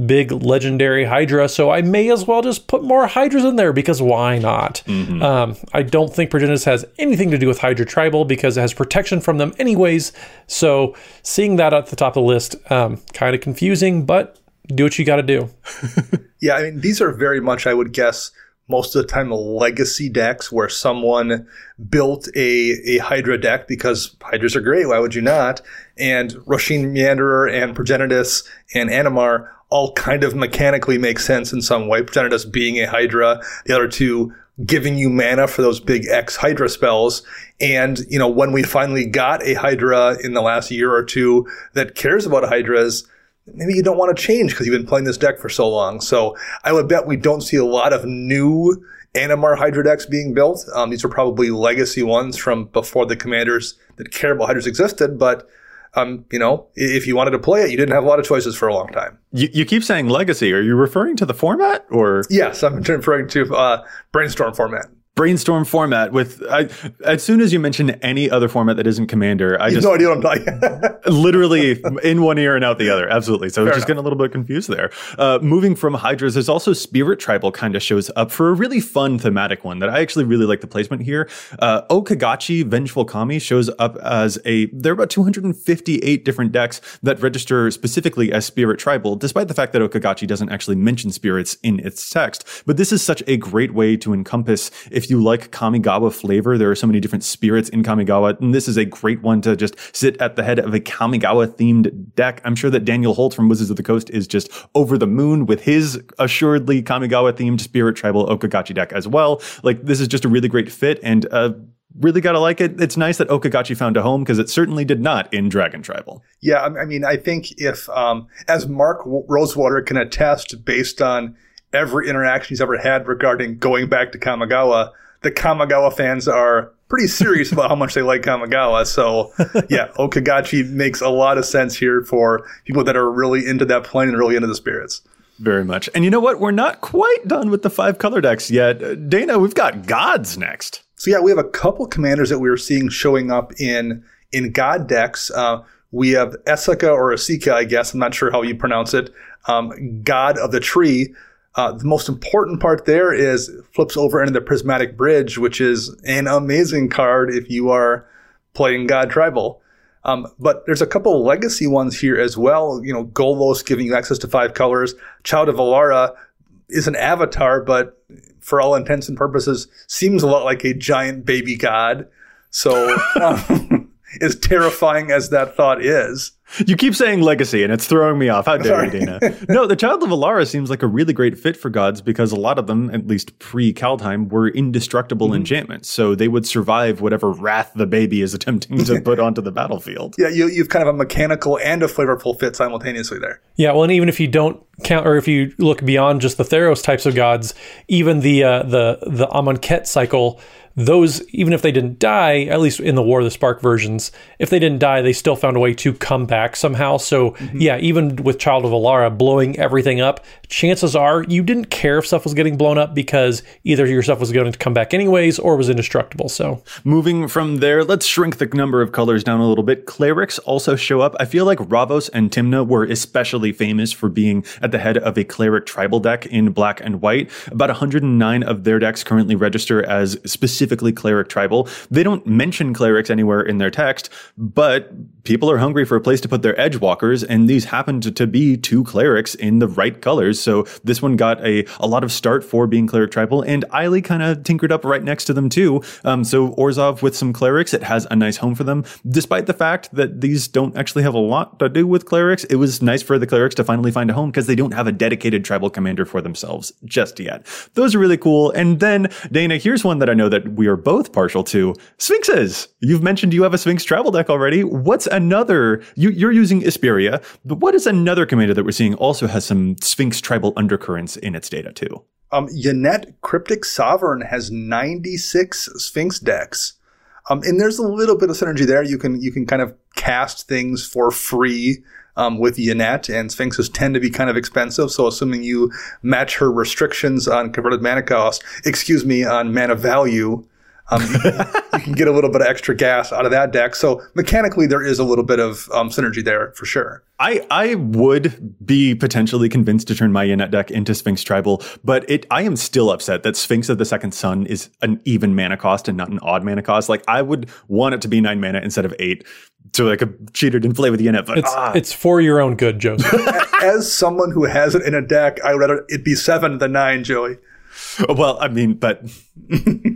B: big legendary Hydra, so I may as well just put more Hydras in there because why not? Mm-hmm. Um, I don't think Progenitus has anything to do with Hydra Tribal because it has protection from them anyways. So seeing that at the top of the list, um, kind of confusing, but do what you got to do.
C: yeah, I mean, these are very much, I would guess, most of the time legacy decks where someone built a, a Hydra deck because Hydras are great. Why would you not? And Rosheen Meanderer and Progenitus and Animar all kind of mechanically make sense in some way. Progenitus being a Hydra, the other two giving you mana for those big X Hydra spells. And, you know, when we finally got a Hydra in the last year or two that cares about Hydras, maybe you don't want to change because you've been playing this deck for so long. So I would bet we don't see a lot of new Animar Hydra decks being built. Um, these are probably legacy ones from before the commanders that care about Hydras existed, but um, you know, if you wanted to play it, you didn't have a lot of choices for a long time.
A: You, you keep saying legacy. Are you referring to the format or?
C: Yes, I'm referring to uh, brainstorm format.
A: Brainstorm format with I, as soon as you mention any other format that isn't commander i
C: You
A: just
C: no idea what I'm talking.
A: literally in one ear and out the other. Absolutely. So just
C: enough.
A: getting a little bit confused there. Uh, moving from hydras there's also spirit tribal kind of shows up for a really fun thematic one that i actually really like the placement here. Uh, okagachi vengeful kami shows up as a there are about 258 different decks that register specifically as spirit tribal despite the fact that okagachi doesn't actually mention spirits in its text. But this is such a great way to encompass if you like kamigawa flavor there are so many different spirits in kamigawa and this is a great one to just sit at the head of a kamigawa themed deck i'm sure that daniel holt from wizards of the coast is just over the moon with his assuredly kamigawa themed spirit tribal okagachi deck as well like this is just a really great fit and uh Really gotta like it. It's nice that Okagachi found a home because it certainly did not in Dragon Tribal.
C: Yeah, I mean, I think if, um, as Mark Rosewater can attest, based on every interaction he's ever had regarding going back to Kamigawa, the Kamigawa fans are pretty serious about how much they like Kamigawa. So, yeah, Okagachi makes a lot of sense here for people that are really into that plane and really into the spirits.
A: Very much. And you know what? We're not quite done with the five color decks yet. Uh, Dana, we've got gods next.
C: So yeah, we have a couple commanders that we are seeing showing up in in God decks. Uh, we have Esika or Asika, I guess. I'm not sure how you pronounce it. Um, God of the Tree. Uh, the most important part there is flips over into the Prismatic Bridge, which is an amazing card if you are playing God Tribal. Um, but there's a couple of legacy ones here as well. You know, Golos giving you access to five colors. Child of Alara is an avatar, but for all intents and purposes, seems a lot like a giant baby god. So, um, as terrifying as that thought is,
A: You keep saying legacy, and it's throwing me off. How dare you, Dana? no, the Child of Alara seems like a really great fit for gods because a lot of them, at least pre Kaldheim, were indestructible
C: Mm-hmm.
A: enchantments. So they would survive whatever wrath the baby is attempting to put onto the battlefield.
C: yeah, you, you've kind of a mechanical and a flavorful fit simultaneously there.
B: Yeah, well, and even if you don't count, or if you look beyond just the Theros types of gods, even the uh, the the Amonkhet cycle, those even if they didn't die, at least in the War of the Spark versions, if they didn't die, they still found a way to come back somehow. So mm-hmm. yeah, even with Child of Alara blowing everything up, chances are you didn't care if stuff was getting blown up because either your stuff was going to come back anyways or was indestructible. So
A: Moving from there, let's shrink the number of colors down a little bit. Clerics also show up. I feel like Ravos and Tymna were especially famous for being at the head of a cleric tribal deck in black and white. About 109 of their decks currently register as specifically cleric tribal. They don't mention clerics anywhere in their text, but people are hungry for a place to put their Edgewalkers, and these happened to, to be two clerics in the right colors. So this one got a, a lot of start for being cleric tribal, and Ayli kind of tinkered up right next to them too. Um, so Orzhov with some clerics, it has a nice home for them. Despite the fact that these don't actually have a lot to do with clerics, it was nice for the clerics to finally find a home because they don't have a dedicated tribal commander for themselves just yet. Those are really cool. And then Dana, here's one that I know that we are both partial to: Sphinxes. You've mentioned you have a Sphinx travel deck already. What's another? You, you're using Isperia, but what is another commander that we're seeing also has some Sphinx tribal undercurrents in its data too?
C: Um, Yennett Cryptic Sovereign has 96 Sphinx decks. Um, and there's a little bit of synergy there. You can you can kind of cast things for free um, with Yennett, and Sphinxes tend to be kind of expensive. So assuming you match her restrictions on converted mana cost, excuse me, on mana value, um, you can get a little bit of extra gas out of that deck. So mechanically, there is a little bit of um, synergy there for sure.
A: I, I would be potentially convinced to turn my Yennett deck into Sphinx Tribal, but it I am still upset that Sphinx of the Second Sun is an even mana cost and not an odd mana cost. Like I would want it to be nine mana instead of eight, so I could cheat it and play with Yennett. But
B: it's
A: ah,
B: it's for your own good, Joseph.
C: As someone who has it in a deck, I'd rather it be seven than nine, Joey.
A: well, I mean, but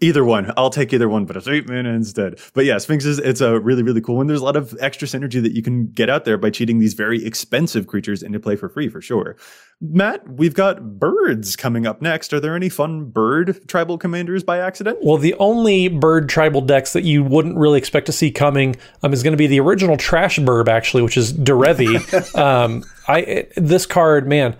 A: either one, I'll take either one, but it's eight mana instead. But yeah, Sphinxes, it's a really really cool one. There's a lot of extra synergy that you can get out there by cheating these very expensive creatures into play for free for sure. Matt, we've got birds coming up next. Are there any fun bird tribal commanders by accident?
B: Well, the only bird tribal decks that you wouldn't really expect to see coming um, is going to be the original Trash Burb, actually, which is Derevi. um, I it- this card, man,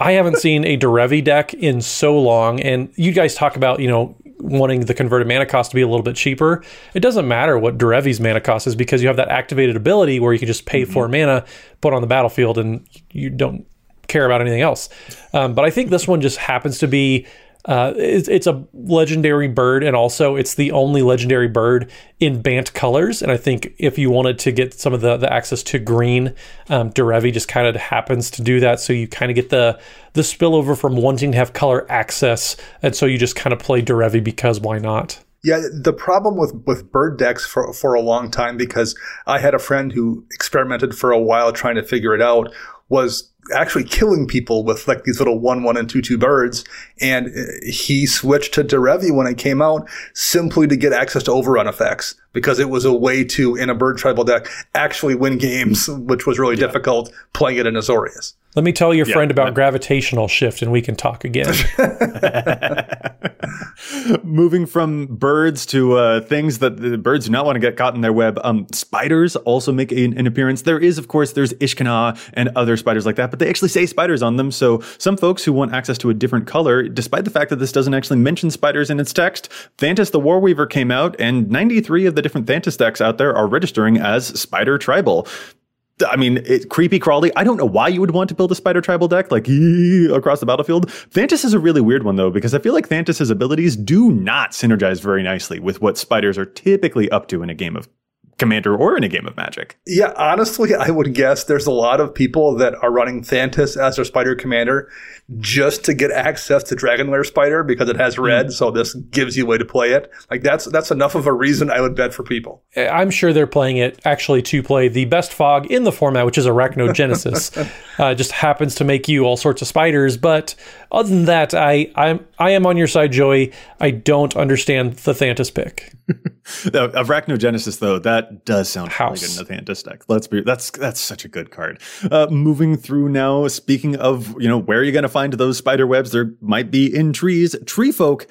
B: I haven't seen a Derevi deck in so long. And you guys talk about, you know, wanting the converted mana cost to be a little bit cheaper. It doesn't matter what Derevi's mana cost is because you have that activated ability where you can just pay four mana, put on the battlefield, and you don't care about anything else. Um, but I think this one just happens to be Uh, it's, it's a legendary bird, and also it's the only legendary bird in Bant colors. And I think if you wanted to get some of the, the access to green, um, Derevi just kind of happens to do that. So you kind of get the the spillover from wanting to have color access, and so you just kind of play Derevi because why not?
C: Yeah, the problem with, with bird decks for, for a long time, because I had a friend who experimented for a while trying to figure it out, was actually killing people with like these little one one and two two birds and uh, he switched to Derevi when it came out simply to get access to overrun effects because it was a way to in a bird tribal deck actually win games which was really yeah. difficult playing it in Azorius.
B: Let me tell your yeah, friend about gravitational shift and we can talk again.
A: Moving from birds to uh, things that the birds do not want to get caught in their web. Um, spiders also make an, an, appearance. There is, of course, there's Ishkanah and other spiders like that, but they actually say spiders on them. So some folks who want access to a different color, despite the fact that this doesn't actually mention spiders in its text, Thantis the Warweaver came out and 93 of the different Thantis decks out there are registering as Spider Tribal. I mean, it, creepy crawly. I don't know why you would want to build a spider tribal deck like across the battlefield. Thantis is a really weird one though because I feel like Thantis's abilities do not synergize very nicely with what spiders are typically up to in a game of commander or in a game of magic.
C: Yeah, honestly, I would guess there's a lot of people that are running Thantis as their spider commander just to get access to Dragonlair Spider because it has red, mm. so this gives you a way to play it. Like that's that's enough of a reason I would bet for people.
B: I'm sure they're playing it actually to play the best fog in the format, which is Arachnogenesis. uh, just happens to make you all sorts of spiders, but other than that, I I'm I am on your side, Joey. I don't understand the Thantis pick.
A: Arachnogenesis, though, that does sound House. really good in the Thantis deck. Let's be that's that's such a good card. Uh, moving through now, speaking of you know where are you going to find those spider webs? There might be in trees. Tree folk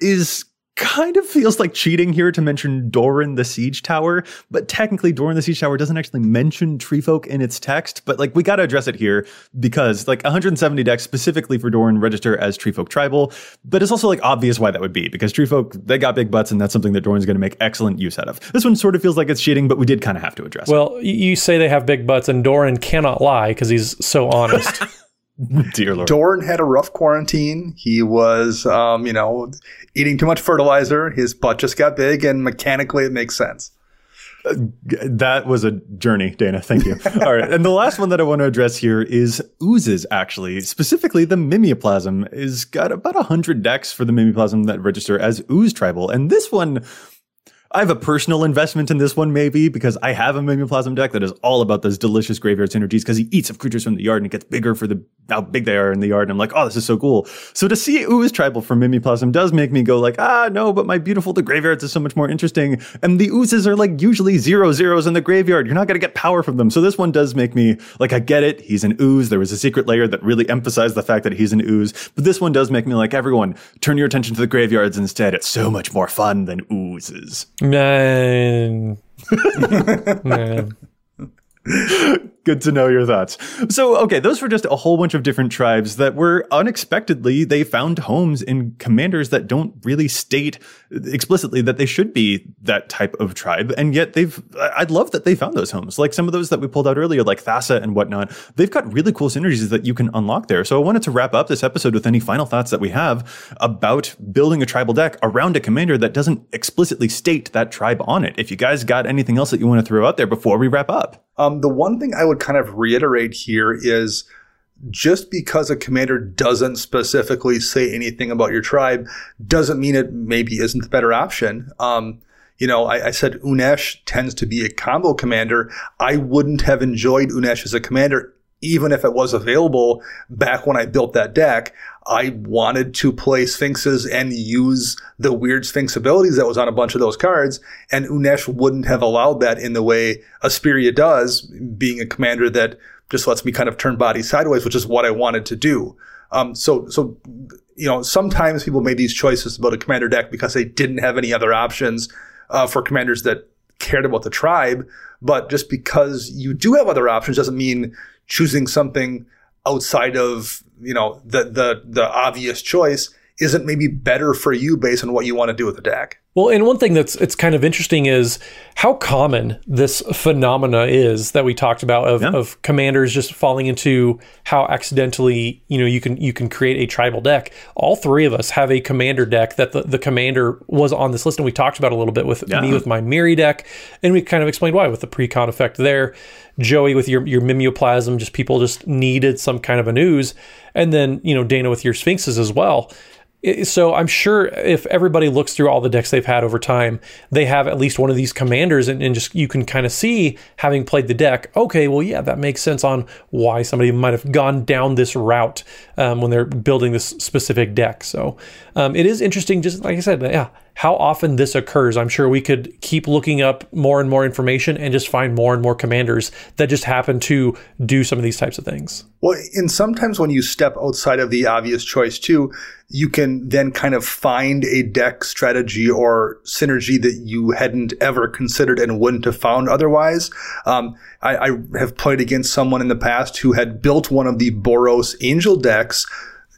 A: is kind of feels like cheating here to mention Doran the Siege Tower, but technically Doran the Siege Tower doesn't actually mention Treefolk in its text, but like we got to address it here because like 170 decks specifically for Doran register as Treefolk Tribal, but it's also like obvious why that would be because Treefolk they got big butts and that's something that Doran's going to make excellent use out of. This one sort of feels like it's cheating, but we did kind of have to address
B: well,
A: it.
B: Well, you say they have big butts and Doran cannot lie because he's so honest.
C: Dear Lord. Dorn had a rough quarantine. He was, um, you know, eating too much fertilizer. His butt just got big, and mechanically it makes sense.
A: Uh, that was a journey, Dana. Thank you. All right. And the last one that I want to address here is oozes, actually. Specifically, the Mimeoplasm is got about 100 decks for the Mimeoplasm that register as ooze tribal. And this one I have a personal investment in this one, maybe, because I have a Mimeoplasm deck that is all about those delicious graveyard synergies because he eats up creatures from the yard and it gets bigger for the how big they are in the yard. And I'm like, oh, this is so cool. So to see Ooze Tribal from Mimeoplasm does make me go like, ah, no, but my beautiful the graveyards is so much more interesting. And the oozes are like usually zero zeros in the graveyard. You're not going to get power from them. So this one does make me like, I get it. He's an ooze. There was a secret layer that really emphasized the fact that he's an ooze. But this one does make me like, everyone, turn your attention to the graveyards instead. It's so much more fun than oozes.
B: Man.
A: Man. Good to know your thoughts. So, okay, those were just a whole bunch of different tribes that were unexpectedly, they found homes in commanders that don't really state explicitly that they should be that type of tribe. And yet they've, I'd love that they found those homes. Like some of those that we pulled out earlier, like Thassa and whatnot, they've got really cool synergies that you can unlock there. So I wanted to wrap up this episode with any final thoughts that we have about building a tribal deck around a commander that doesn't explicitly state that tribe on it. If you guys got anything else that you want to throw out there before we wrap up.
C: Um, the one thing I would kind of reiterate here is just because a commander doesn't specifically say anything about your tribe doesn't mean it maybe isn't the better option. Um, you know, I, I, said Unesh tends to be a combo commander. I wouldn't have enjoyed Unesh as a commander even if it was available back when I built that deck. I wanted to play Sphinxes and use the weird Sphinx abilities that was on a bunch of those cards, and Unesh wouldn't have allowed that in the way Isperia does, being a commander that just lets me kind of turn bodies sideways, which is what I wanted to do. Um, so, so, you know, sometimes people made these choices about a commander deck because they didn't have any other options uh, for commanders that cared about the tribe. But just because you do have other options doesn't mean choosing something outside of you know the the the obvious choice isn't maybe better for you based on what you want to do with the deck.
B: Well, and one thing that's it's kind of interesting is how common this phenomena is that we talked about of,
A: Yeah.
B: of commanders just falling into how accidentally you know you can you can create a tribal deck. All three of us have a commander deck that the, the commander was on this list, and we talked about a little bit with
A: Yeah.
B: me with my Miri deck, and we kind of explained why with the pre-con effect there. Joey with your your mimeoplasm, just people just needed some kind of an ooze, and then you know Dana with your sphinxes as well. So I'm sure if everybody looks through all the decks they've had over time, they have at least one of these commanders, and, and just you can kind of see having played the deck. Okay, well, yeah, that makes sense on why somebody might have gone down this route um, when they're building this specific deck. So um, it is interesting, just like I said, yeah, how often this occurs. I'm sure we could keep looking up more and more information and just find more and more commanders that just happen to do some of these types of things.
C: Well, and sometimes when you step outside of the obvious choice too, you can then kind of find a deck strategy or synergy that you hadn't ever considered and wouldn't have found otherwise. Um, I, I have played against someone in the past who had built one of the Boros Angel decks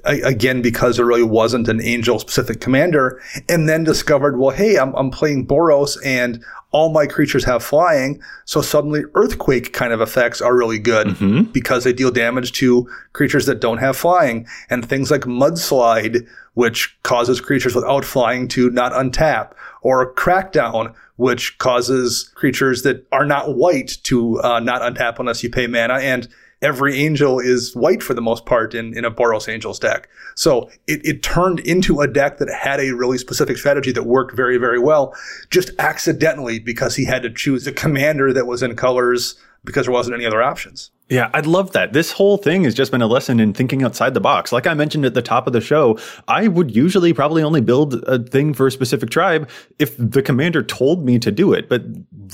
C: again because there really wasn't an angel specific commander and then discovered well hey I'm, I'm playing boros and all my creatures have flying so suddenly earthquake kind of effects are really good because they deal damage to creatures that don't have flying and things like mudslide which causes creatures without flying to not untap or crackdown which causes creatures that are not white to uh, not untap unless you pay mana and every angel is white for the most part in, in a Boros Angels deck. So it, it turned into a deck that had a really specific strategy that worked very, very well, just accidentally because he had to choose a commander that was in colors because there wasn't any other options.
A: Yeah, I'd love that. This whole thing has just been a lesson in thinking outside the box. Like I mentioned at the top of the show, I would usually probably only build a thing for a specific tribe if the commander told me to do it. But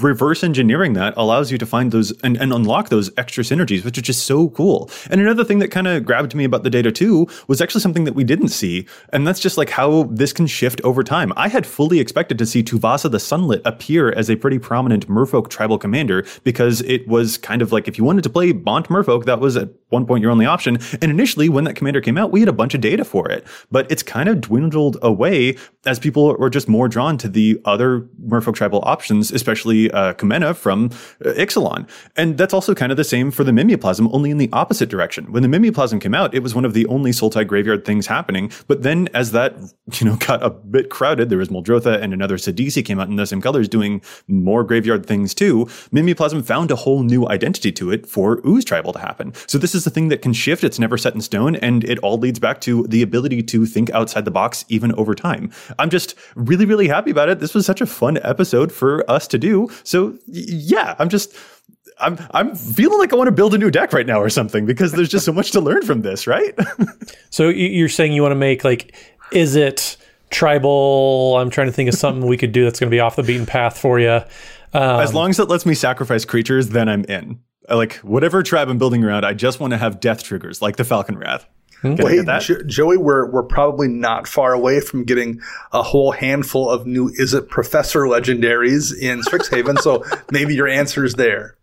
A: reverse engineering that allows you to find those and, and unlock those extra synergies, which is just so cool. And another thing that kind of grabbed me about the data too was actually something that we didn't see. And that's just like how this can shift over time. I had fully expected to see Tuvasa the Sunlit appear as a pretty prominent merfolk tribal commander because it was kind of like if you wanted to play Bant Merfolk, that was at one point your only option. And initially, when that commander came out, we had a bunch of data for it, but it's kind of dwindled away as people were just more drawn to the other Merfolk tribal options, especially uh, Kumena from uh, Ixalan. And that's also kind of the same for the Mimeoplasm, only in the opposite direction. When the Mimeoplasm came out, it was one of the only Sultai graveyard things happening. But then as that, you know, got a bit crowded, there was Muldrotha and another Sidisi came out in the same colors doing more graveyard things too. Mimeoplasm found a whole new identity to it for Ooze Tribal to happen. So this is the thing that can shift. It's never set in stone. And it all leads back to the ability to think outside the box even over time. I'm just really, really happy about it. This was such a fun episode for us to do. So yeah, I'm just, I'm, I'm feeling like I want to build a new deck right now or something because there's just so much to learn from this, right?
B: So you're saying you want to make like, is it tribal? I'm trying to think of something we could do that's going to be off the beaten path for you. Um,
A: as long as it lets me sacrifice creatures, then I'm in. Like whatever tribe I'm building around, I just want to have death triggers like the Falcon Wrath. Can
C: Well, hey,
A: hmm. that?
C: Jo- Joey, we're, we're probably not far away from getting a whole handful of new Is It Professor legendaries in Strixhaven. so maybe your answer is there.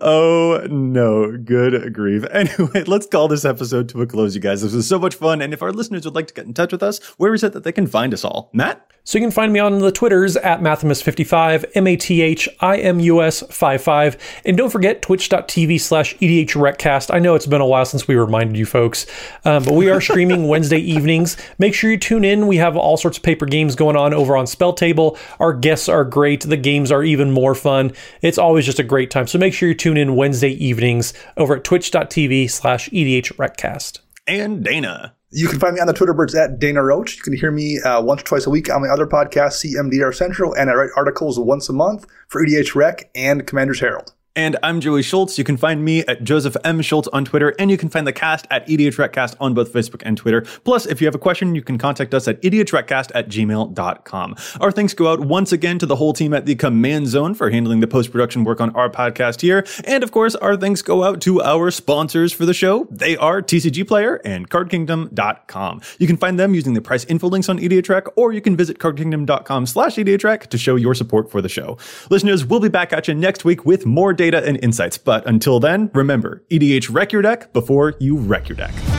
A: Oh no, good grief. Anyway, let's call this episode to a close, you guys. This was so much fun. And if our listeners would like to get in touch with us, where is it that they can find us all? Matt?
B: So you can find me on the Twitters at Mathimus55, M-A-T-H-I-M-U-S 55. And don't forget twitch.tv slash E EDHRecast. I know it's been a while since we reminded you folks, um, but we are streaming Wednesday evenings. Make sure you tune in. We have all sorts of paper games going on over on Spell Table. Our guests are great. The games are even more fun. It's always just a great time. So make sure you tune in Wednesday evenings over at twitch.tv slash EDHRecast.
A: And Dana.
C: You can find me on the Twitter birds at Dana Roach. You can hear me uh, once or twice a week on my other podcast, CMDR Central, and I write articles once a month for EDH Rec and Commander's Herald.
A: And I'm Joey Schultz. You can find me at Joseph M. Schultz on Twitter, and you can find the cast at EDHRecast on both Facebook and Twitter. Plus, if you have a question, you can contact us at EDHRecast at gmail.com. Our thanks go out once again to the whole team at the Command Zone for handling the post production work on our podcast here. And of course, our thanks go out to our sponsors for the show. They are TCG Player and CardKingdom.com. You can find them using the price info links on EDHREC, or you can visit CardKingdom.com slash EDHREC to show your support for the show. Listeners, we'll be back at you next week with more data and insights. But until then, remember, EDH wreck your deck before you wreck your deck.